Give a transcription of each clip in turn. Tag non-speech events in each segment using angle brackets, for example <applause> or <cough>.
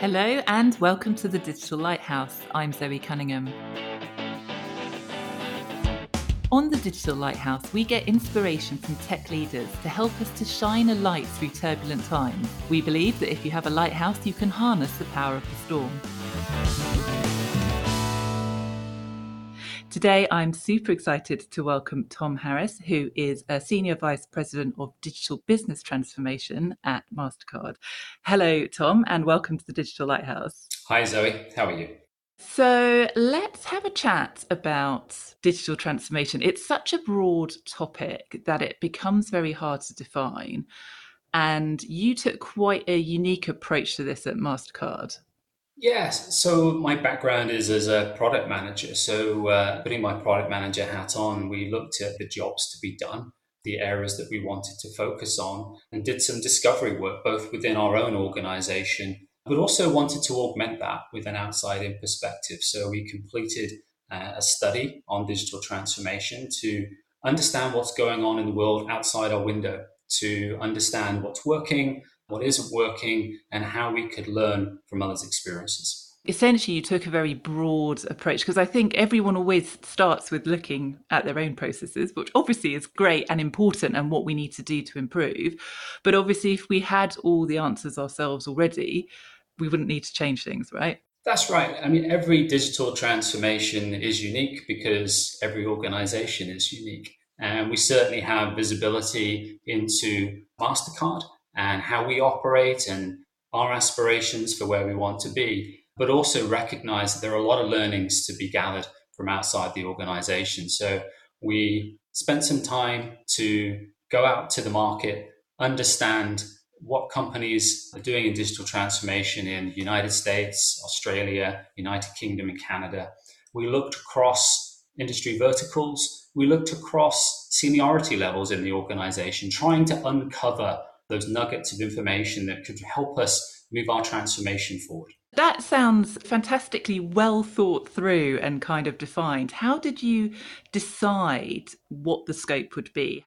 Hello and welcome to the Digital Lighthouse. I'm Zoe Cunningham. On the Digital Lighthouse, we get inspiration from tech leaders to help us to shine a light through turbulent times. We believe that if you have a lighthouse, you can harness the power of the storm. Today, I'm super excited to welcome Tom Harris, who is a Senior Vice President of Digital Business Transformation at MasterCard. Hello, Tom, and welcome to the Digital Lighthouse. Hi, Zoe. How are you? So, let's have a chat about digital transformation. It's such a broad topic that it becomes very hard to define. And you took quite a unique approach to this at MasterCard. Yes. So my background is as a product manager. So uh, putting my product manager hat on, we looked at the jobs to be done, the areas that we wanted to focus on, and did some discovery work both within our own organization, but also wanted to augment that with an outside in perspective. So we completed uh, a study on digital transformation to understand what's going on in the world outside our window, to understand what's working, what isn't working, and how we could learn from others' experiences. Essentially, you took a very broad approach because I think everyone always starts with looking at their own processes, which obviously is great and important and what we need to do to improve. But obviously, if we had all the answers ourselves already, we wouldn't need to change things, right? That's right. I mean, every digital transformation is unique because every organization is unique. And we certainly have visibility into MasterCard and how we operate and our aspirations for where we want to be, but also recognize that there are a lot of learnings to be gathered from outside the organization. So we spent some time to go out to the market, understand what companies are doing in digital transformation in the United States, Australia, United Kingdom, and Canada. We looked across industry verticals. We looked across seniority levels in the organization, trying to uncover those nuggets of information that could help us move our transformation forward. That sounds fantastically well thought through and kind of defined. How did you decide what the scope would be?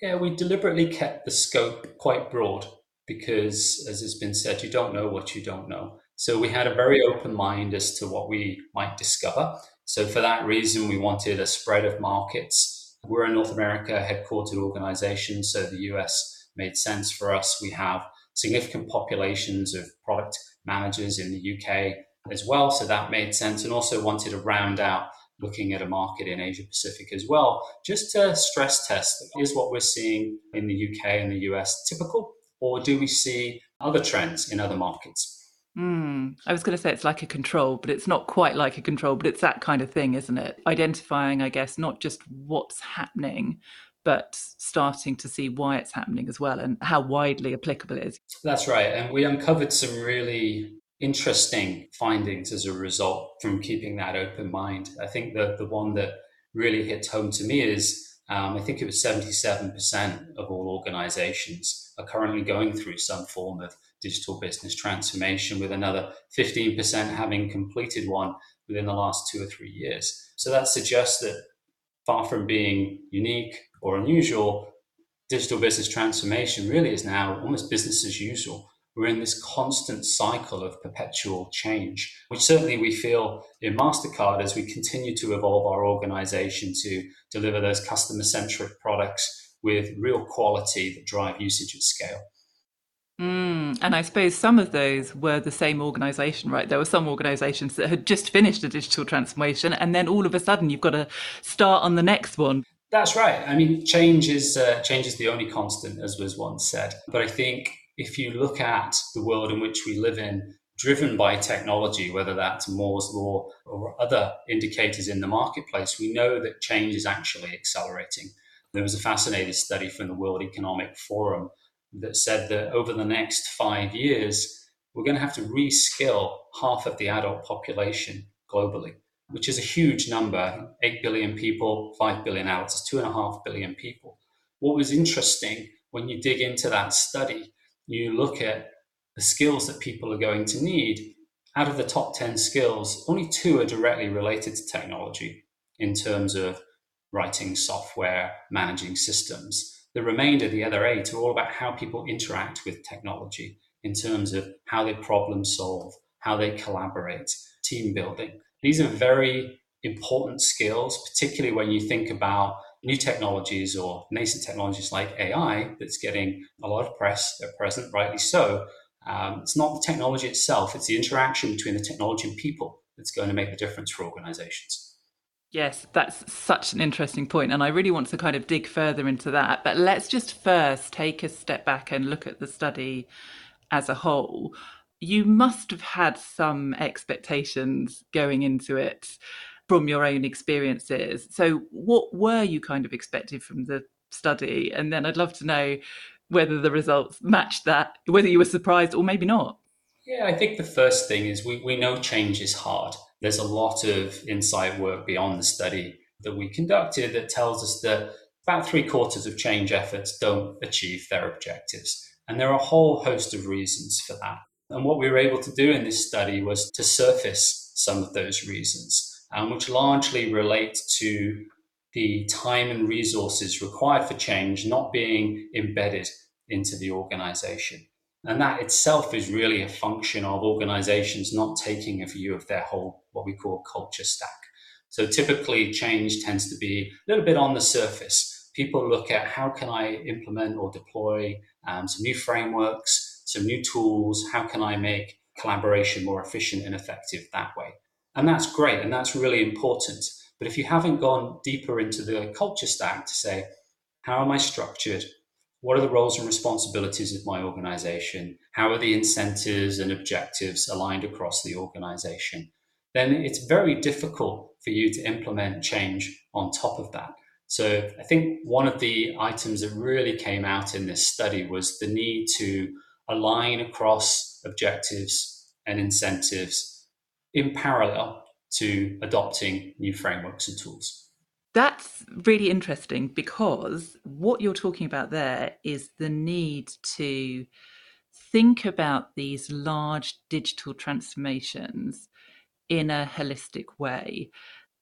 Yeah, we deliberately kept the scope quite broad because, as has been said, you don't know what you don't know. So we had a very open mind as to what we might discover. So for that reason, we wanted a spread of markets. We're a North America headquartered organization, so the US made sense for us. We have significant populations of product managers in the UK as well, so that made sense. And also wanted to round out looking at a market in Asia Pacific as well, just to stress test is what we're seeing in the UK and the US typical, or do we see other trends in other markets? Mm, I was going to say it's like a control, but it's not quite like a control, but it's that kind of thing, isn't it? Identifying, I guess, not just what's happening, but starting to see why it's happening as well and how widely applicable it is. That's right. And we uncovered some really interesting findings as a result from keeping that open mind. I think that the one that really hit home to me is um, I think it was 77% of all organizations are currently going through some form of digital business transformation, with another 15% having completed one within the last two or three years. So that suggests that far from being unique or unusual, digital business transformation really is now almost business as usual. We're in this constant cycle of perpetual change, which certainly we feel in MasterCard as we continue to evolve our organization to deliver those customer centric products with real quality that drive usage at scale. Mm, and I suppose some of those were the same organization, right? There were some organizations that had just finished a digital transformation, and then all of a sudden you've got to start on the next one. That's right. I mean, change is uh, change is the only constant, as was once said. But I think if you look at the world in which we live in, driven by technology, whether that's Moore's law or other indicators in the marketplace, we know that change is actually accelerating. There was a fascinating study from the World Economic Forum that said that over the next five years, we're going to have to reskill half of the adult population globally which is a huge number 8 billion people, 5 billion adults, 2.5 billion people. What was interesting when you dig into that study, you look at the skills that people are going to need. Out of the top 10 skills, only two are directly related to technology in terms of writing software, managing systems. The remainder, the other eight, are all about how people interact with technology. in terms of how they problem solve, how they collaborate, team building. These are very important skills, particularly when you think about new technologies or nascent technologies like AI that's getting a lot of press at present, rightly so. Um, it's not the technology itself, it's the interaction between the technology and people that's going to make the difference for organizations. Yes, that's such an interesting point, and I really want to kind of dig further into that. But let's just first take a step back and look at the study as a whole. You must have had some expectations going into it from your own experiences. So, what were you kind of expected from the study? And then I'd love to know whether the results matched that, whether you were surprised or maybe not. Yeah, I think the first thing is we, we know change is hard there's a lot of insight work beyond the study that we conducted that tells us that about three quarters of change efforts don't achieve their objectives. And there are a whole host of reasons for that. And what we were able to do in this study was to surface some of those reasons, um, which largely relate to the time and resources required for change not being embedded into the organization. And that itself is really a function of organizations not taking a view of their whole, what we call culture stack. So typically, change tends to be a little bit on the surface. People look at how can I implement or deploy um, some new frameworks, some new tools, how can I make collaboration more efficient and effective that way. And that's great, and that's really important. But if you haven't gone deeper into the culture stack to say, how am I structured? What are the roles and responsibilities of my organization? How are the incentives and objectives aligned across the organization? Then it's very difficult for you to implement change on top of that. So I think one of the items that really came out in this study was the need to align across objectives and incentives in parallel to adopting new frameworks and tools. That's really interesting because what you're talking about there is the need to think about these large digital transformations in a holistic way.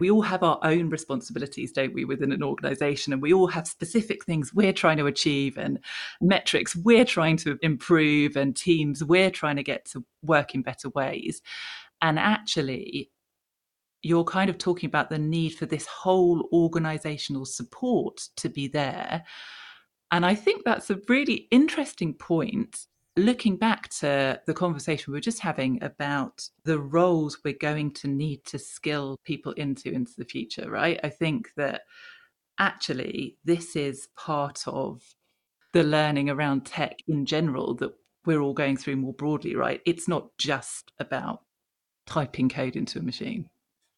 We all have our own responsibilities, don't we, within an organization? And we all have specific things we're trying to achieve and metrics we're trying to improve and teams we're trying to get to work in better ways. And actually, you're kind of talking about the need for this whole organizational support to be there. And I think that's a really interesting point. Looking back to the conversation we were just having about the roles we're going to need to skill people into into the future, right? I think that actually this is part of the learning around tech in general that we're all going through more broadly, right? It's not just about typing code into a machine.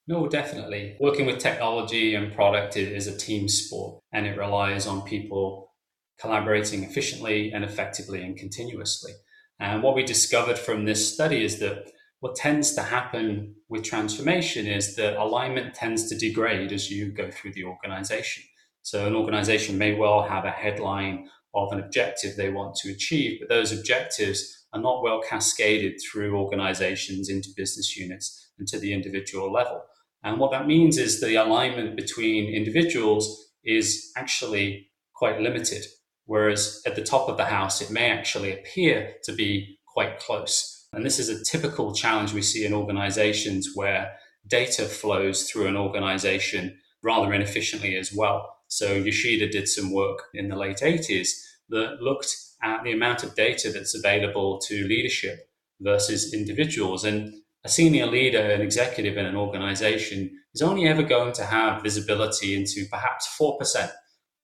No, definitely. Working with technology and product is a team sport and it relies on people collaborating efficiently and effectively and continuously. And what we discovered from this study is that what tends to happen with transformation is that alignment tends to degrade as you go through the organization. So an organization may well have a headline of an objective they want to achieve, but those objectives are not well cascaded through organizations into business units and to the individual level. And what that means is the alignment between individuals is actually quite limited. Whereas at the top of the house, it may actually appear to be quite close. And this is a typical challenge we see in organizations where data flows through an organization rather inefficiently as well. So Yoshida did some work in the late 80s that looked at the amount of data that's available to leadership versus individuals. And a senior leader, an executive in an organization is only ever going to have visibility into perhaps 4%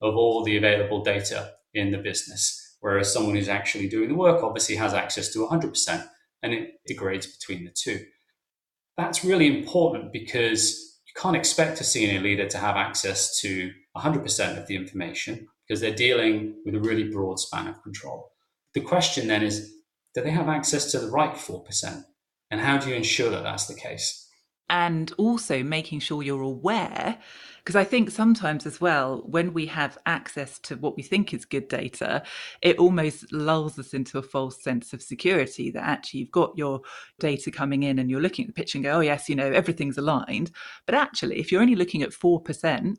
of all the available data in the business. Whereas someone who's actually doing the work obviously has access to 100% and it degrades between the two. That's really important because you can't expect a senior leader to have access to 100% of the information because they're dealing with a really broad span of control. The question then is do they have access to the right 4%? And how do you ensure that that's the case? And also making sure you're aware, because I think sometimes as well, when we have access to what we think is good data, it almost lulls us into a false sense of security that actually you've got your data coming in and you're looking at the picture and go, oh, yes, you know, everything's aligned. But actually, if you're only looking at 4%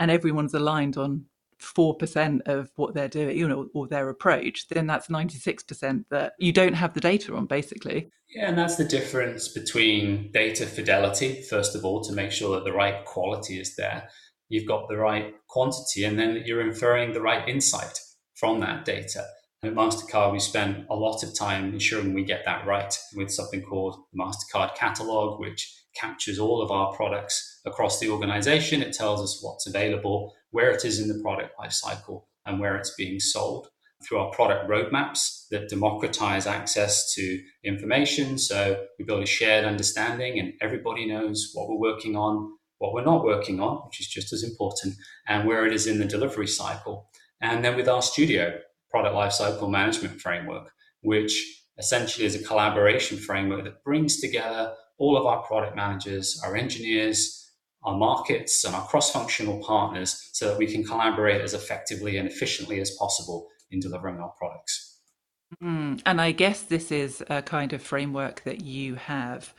and everyone's aligned on 4% of what they're doing, you know, or their approach, then that's 96% that you don't have the data on, basically. Yeah, and that's the difference between data fidelity, first of all, to make sure that the right quality is there. You've got the right quantity, and then you're inferring the right insight from that data. And at MasterCard, we spend a lot of time ensuring we get that right with something called MasterCard Catalog, which captures all of our products across the organization. It tells us what's available, where it is in the product lifecycle, and where it's being sold through our product roadmaps that democratize access to information. So we build a shared understanding, and everybody knows what we're working on, what we're not working on, which is just as important, and where it is in the delivery cycle. And then with our studio product lifecycle management framework, which essentially is a collaboration framework that brings together all of our product managers, our engineers, our markets, and our cross functional partners so that we can collaborate as effectively and efficiently as possible in delivering our products. Mm, and I guess this is a kind of framework that you have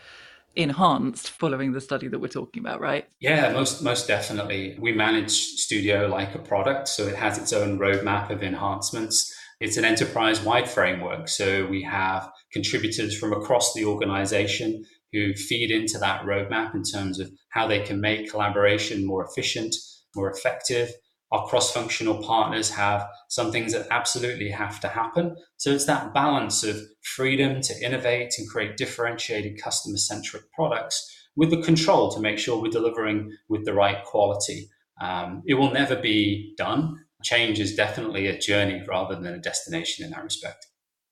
enhanced following the study that we're talking about, right? Yeah, most most definitely. We manage Studio like a product, so it has its own roadmap of enhancements. It's an enterprise-wide framework, so we have contributors from across the organization who feed into that roadmap in terms of how they can make collaboration more efficient, more effective. Our cross functional partners have some things that absolutely have to happen. So it's that balance of freedom to innovate and create differentiated customer centric products with the control to make sure we're delivering with the right quality. Um, it will never be done. Change is definitely a journey rather than a destination in that respect.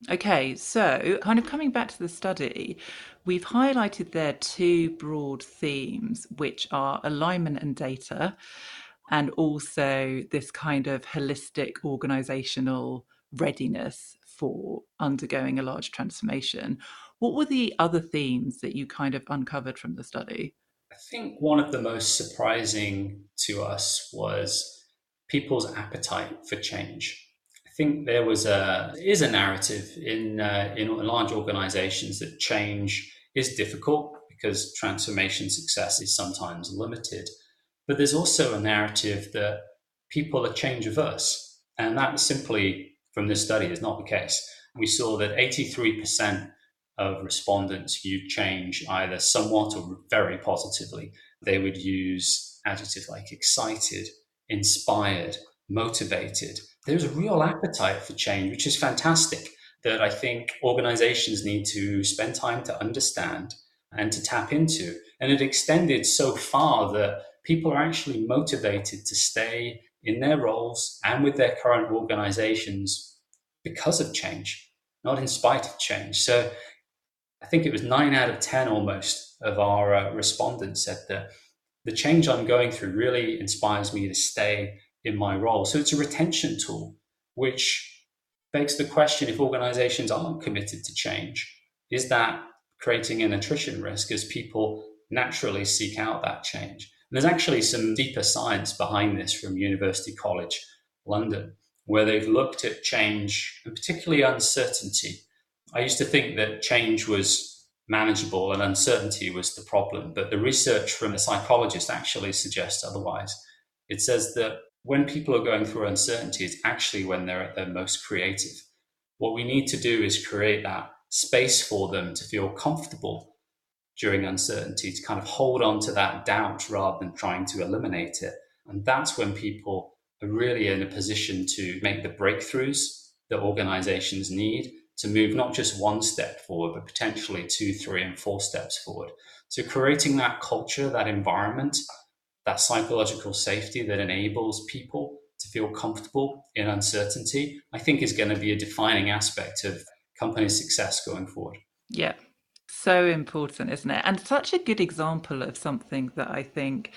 Okay, so kind of coming back to the study, we've highlighted there two broad themes, which are alignment and data, and also this kind of holistic organizational readiness for undergoing a large transformation. What were the other themes that you kind of uncovered from the study? I think one of the most surprising to us was people's appetite for change think there was a is a narrative in uh, in large organizations that change is difficult because transformation success is sometimes limited. But there's also a narrative that people are change averse, and that simply from this study is not the case. We saw that 83% of respondents viewed change either somewhat or very positively. They would use adjectives like excited, inspired, motivated there's a real appetite for change, which is fantastic. That I think organizations need to spend time to understand and to tap into. And it extended so far that people are actually motivated to stay in their roles and with their current organizations because of change, not in spite of change. So I think it was nine out of 10 almost of our uh, respondents said that the change I'm going through really inspires me to stay in my role. So it's a retention tool, which begs the question if organizations aren't committed to change, is that creating an attrition risk as people naturally seek out that change? And there's actually some deeper science behind this from University College London, where they've looked at change and particularly uncertainty. I used to think that change was manageable and uncertainty was the problem, but the research from a psychologist actually suggests otherwise. It says that when people are going through uncertainty, it's actually when they're at their most creative. What we need to do is create that space for them to feel comfortable during uncertainty, to kind of hold on to that doubt rather than trying to eliminate it. And that's when people are really in a position to make the breakthroughs that organizations need to move not just one step forward, but potentially two, three, and four steps forward. So creating that culture, that environment that psychological safety that enables people to feel comfortable in uncertainty, I think is going to be a defining aspect of company success going forward. Yeah. So important, isn't it? And such a good example of something that I think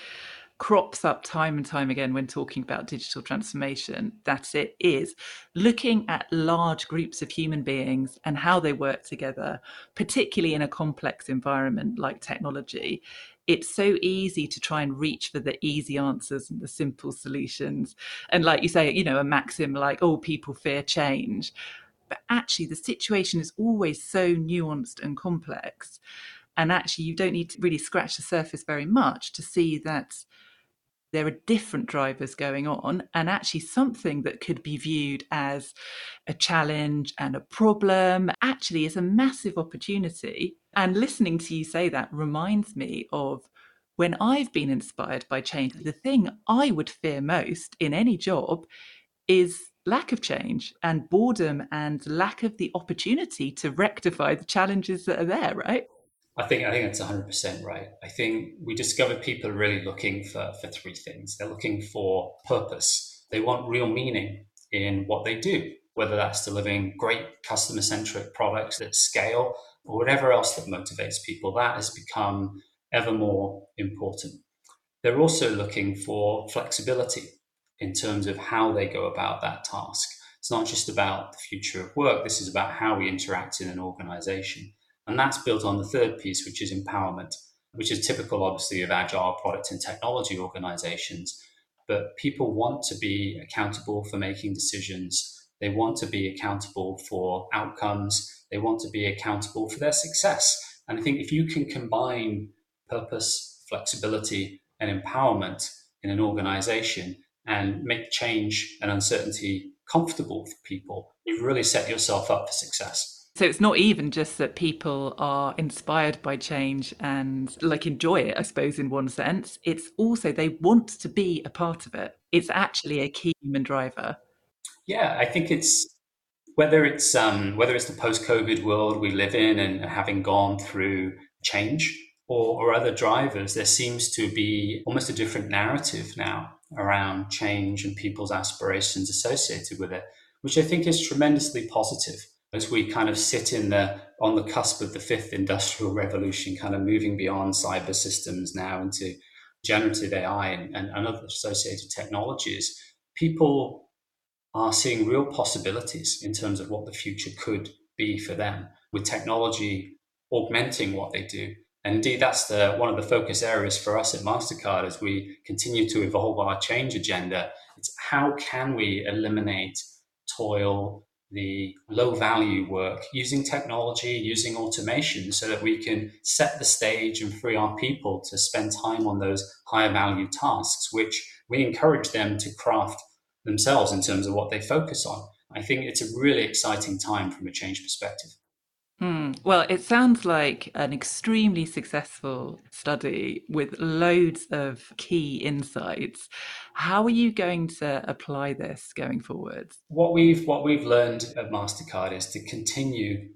crops up time and time again when talking about digital transformation that it is looking at large groups of human beings and how they work together, particularly in a complex environment like technology, it's so easy to try and reach for the easy answers and the simple solutions. And like you say, you know, a maxim like, oh, people fear change. But actually, the situation is always so nuanced and complex. And actually, you don't need to really scratch the surface very much to see that there are different drivers going on, and actually something that could be viewed as a challenge and a problem actually is a massive opportunity. And listening to you say that reminds me of when I've been inspired by change. The thing I would fear most in any job is lack of change and boredom and lack of the opportunity to rectify the challenges that are there, right? I think I think that's 100% right. I think we discovered people are really looking for, for three things. They're looking for purpose. They want real meaning in what they do, whether that's delivering great customer centric products that scale or whatever else that motivates people. That has become ever more important. They're also looking for flexibility in terms of how they go about that task. It's not just about the future of work, this is about how we interact in an organization. And that's built on the third piece, which is empowerment, which is typical, obviously, of agile product and technology organizations. But people want to be accountable for making decisions. They want to be accountable for outcomes. They want to be accountable for their success. And I think if you can combine purpose, flexibility, and empowerment in an organization and make change and uncertainty comfortable for people, you've really set yourself up for success. So it's not even just that people are inspired by change and like enjoy it, I suppose, in one sense. It's also they want to be a part of it. It's actually a key human driver. Yeah, I think it's whether it's um, whether it's the post-COVID world we live in and having gone through change or, or other drivers, there seems to be almost a different narrative now around change and people's aspirations associated with it, which I think is tremendously positive as we kind of sit in the on the cusp of the fifth industrial revolution, kind of moving beyond cyber systems now into generative AI and, and, and other associated technologies, people are seeing real possibilities in terms of what the future could be for them with technology augmenting what they do. And indeed, that's the, one of the focus areas for us at MasterCard as we continue to evolve our change agenda. It's how can we eliminate toil, the low value work using technology, using automation so that we can set the stage and free our people to spend time on those higher value tasks, which we encourage them to craft themselves in terms of what they focus on. I think it's a really exciting time from a change perspective. Hmm. Well, it sounds like an extremely successful study with loads of key insights. How are you going to apply this going forward? What we've what we've learned at Mastercard is to continue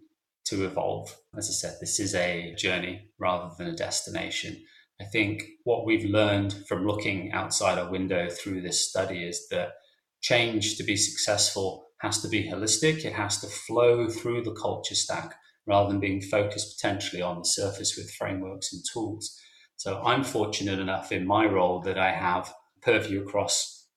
to evolve. As I said, this is a journey rather than a destination. I think what we've learned from looking outside our window through this study is that change to be successful has to be holistic. It has to flow through the culture stack rather than being focused potentially on the surface with frameworks and tools. So I'm fortunate enough in my role that I have purview across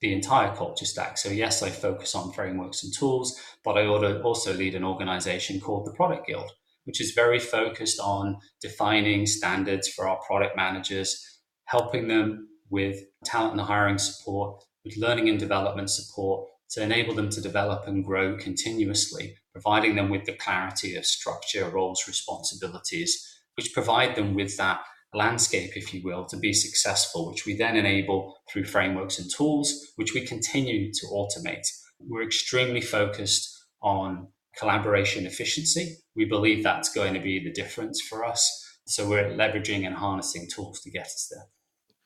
the entire culture stack. So yes, I focus on frameworks and tools, but I also lead an organization called the Product Guild, which is very focused on defining standards for our product managers, helping them with talent and hiring support, with learning and development support to enable them to develop and grow continuously providing them with the clarity of structure, roles, responsibilities, which provide them with that landscape, if you will, to be successful, which we then enable through frameworks and tools, which we continue to automate. We're extremely focused on collaboration efficiency. We believe that's going to be the difference for us. So we're leveraging and harnessing tools to get us there.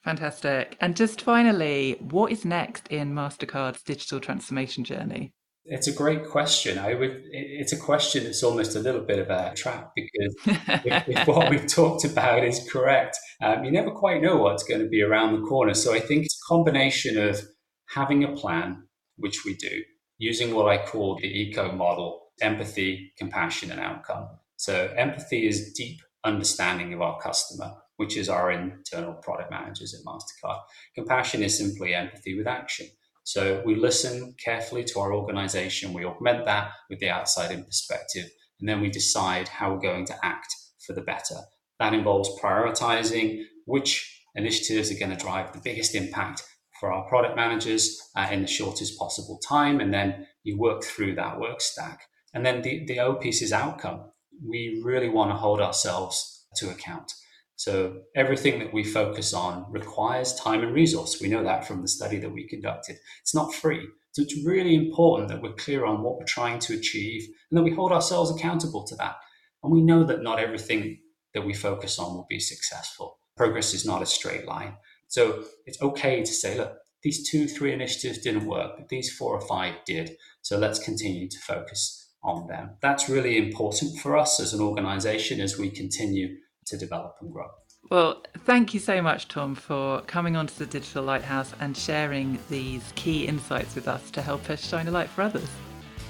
Fantastic. And just finally, what is next in MasterCard's digital transformation journey? It's a great question. I would. It's a question that's almost a little bit of a trap because <laughs> if, if, what we've talked about is correct, um, you never quite know what's going to be around the corner. So I think it's a combination of having a plan, which we do, using what I call the eco model: empathy, compassion, and outcome. So empathy is deep understanding of our customer, which is our internal product managers at Mastercard. Compassion is simply empathy with action. So we listen carefully to our organization, we augment that with the outside in perspective, and then we decide how we're going to act for the better. That involves prioritizing which initiatives are going to drive the biggest impact for our product managers uh, in the shortest possible time. And then you work through that work stack. And then the, the O piece is outcome. We really want to hold ourselves to account. So everything that we focus on requires time and resource. We know that from the study that we conducted. It's not free. So it's really important that we're clear on what we're trying to achieve and that we hold ourselves accountable to that. And we know that not everything that we focus on will be successful. Progress is not a straight line. So it's okay to say, look, these two, three initiatives didn't work, but these four or five did. So let's continue to focus on them. That's really important for us as an organization as we continue to develop and grow. Well, thank you so much, Tom, for coming onto the Digital Lighthouse and sharing these key insights with us to help us shine a light for others.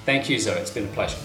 Thank you, Zoe. It's been a pleasure.